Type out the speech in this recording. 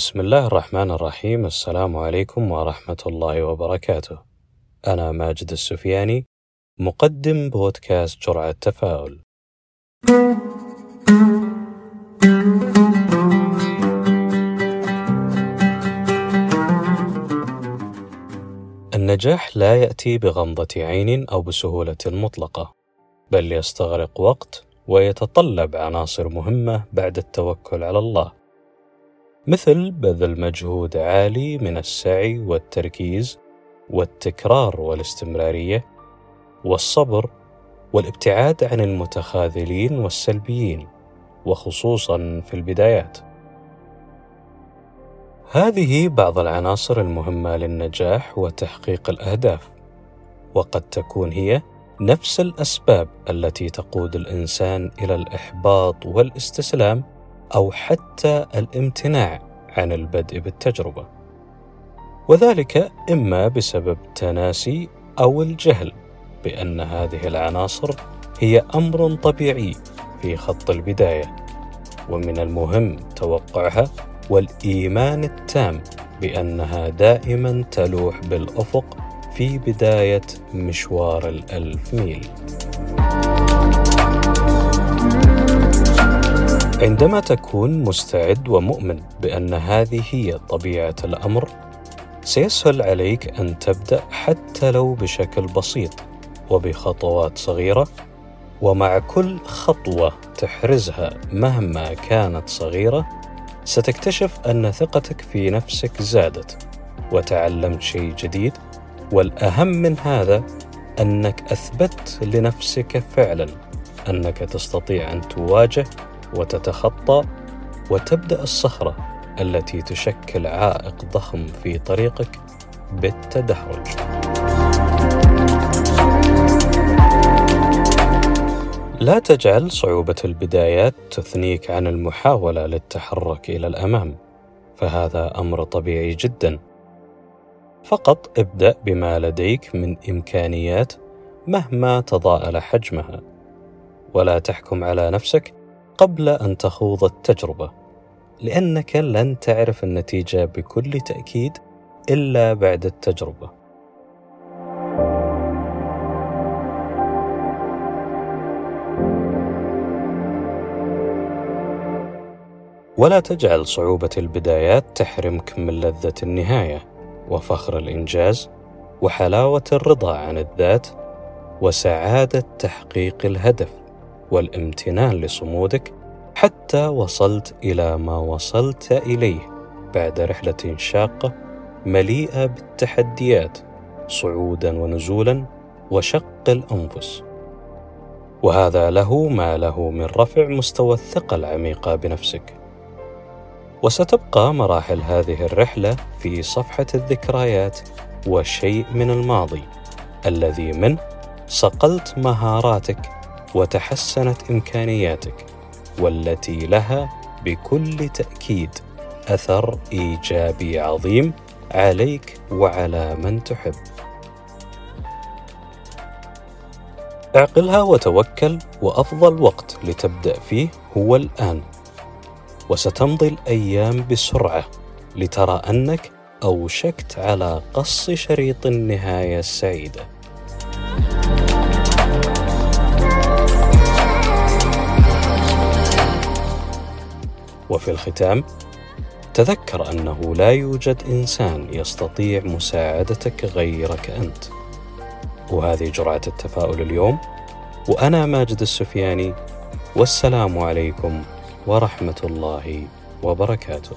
بسم الله الرحمن الرحيم السلام عليكم ورحمة الله وبركاته. أنا ماجد السفياني مقدم بودكاست جرعة تفاؤل. النجاح لا يأتي بغمضة عين أو بسهولة مطلقة، بل يستغرق وقت ويتطلب عناصر مهمة بعد التوكل على الله. مثل بذل مجهود عالي من السعي والتركيز والتكرار والاستمرارية والصبر والابتعاد عن المتخاذلين والسلبيين وخصوصا في البدايات. هذه بعض العناصر المهمة للنجاح وتحقيق الأهداف وقد تكون هي نفس الأسباب التي تقود الإنسان إلى الإحباط والاستسلام أو حتى الامتناع عن البدء بالتجربة. وذلك إما بسبب تناسي أو الجهل بأن هذه العناصر هي أمر طبيعي في خط البداية ومن المهم توقعها والإيمان التام بأنها دائما تلوح بالأفق في بداية مشوار الألف ميل. عندما تكون مستعد ومؤمن بأن هذه هي طبيعة الأمر سيسهل عليك أن تبدأ حتى لو بشكل بسيط وبخطوات صغيرة ومع كل خطوة تحرزها مهما كانت صغيرة ستكتشف أن ثقتك في نفسك زادت وتعلمت شيء جديد والأهم من هذا أنك أثبت لنفسك فعلا أنك تستطيع أن تواجه وتتخطى وتبدأ الصخرة التي تشكل عائق ضخم في طريقك بالتدحرج لا تجعل صعوبة البدايات تثنيك عن المحاولة للتحرك إلى الأمام فهذا أمر طبيعي جدا. فقط ابدأ بما لديك من إمكانيات مهما تضاءل حجمها ولا تحكم على نفسك قبل أن تخوض التجربة لأنك لن تعرف النتيجة بكل تأكيد إلا بعد التجربة. ولا تجعل صعوبة البدايات تحرمك من لذة النهاية وفخر الإنجاز وحلاوة الرضا عن الذات وسعادة تحقيق الهدف. والامتنان لصمودك حتى وصلت إلى ما وصلت إليه بعد رحلة شاقة مليئة بالتحديات صعودا ونزولا وشق الأنفس. وهذا له ما له من رفع مستوى الثقة العميقة بنفسك. وستبقى مراحل هذه الرحلة في صفحة الذكريات وشيء من الماضي الذي منه صقلت مهاراتك وتحسنت إمكانياتك والتي لها بكل تأكيد أثر إيجابي عظيم عليك وعلى من تحب. اعقلها وتوكل وأفضل وقت لتبدأ فيه هو الآن. وستمضي الأيام بسرعة لترى أنك أوشكت على قص شريط النهاية السعيدة. وفي الختام تذكر أنه لا يوجد إنسان يستطيع مساعدتك غيرك أنت. وهذه جرعة التفاؤل اليوم. وأنا ماجد السفياني والسلام عليكم ورحمة الله وبركاته.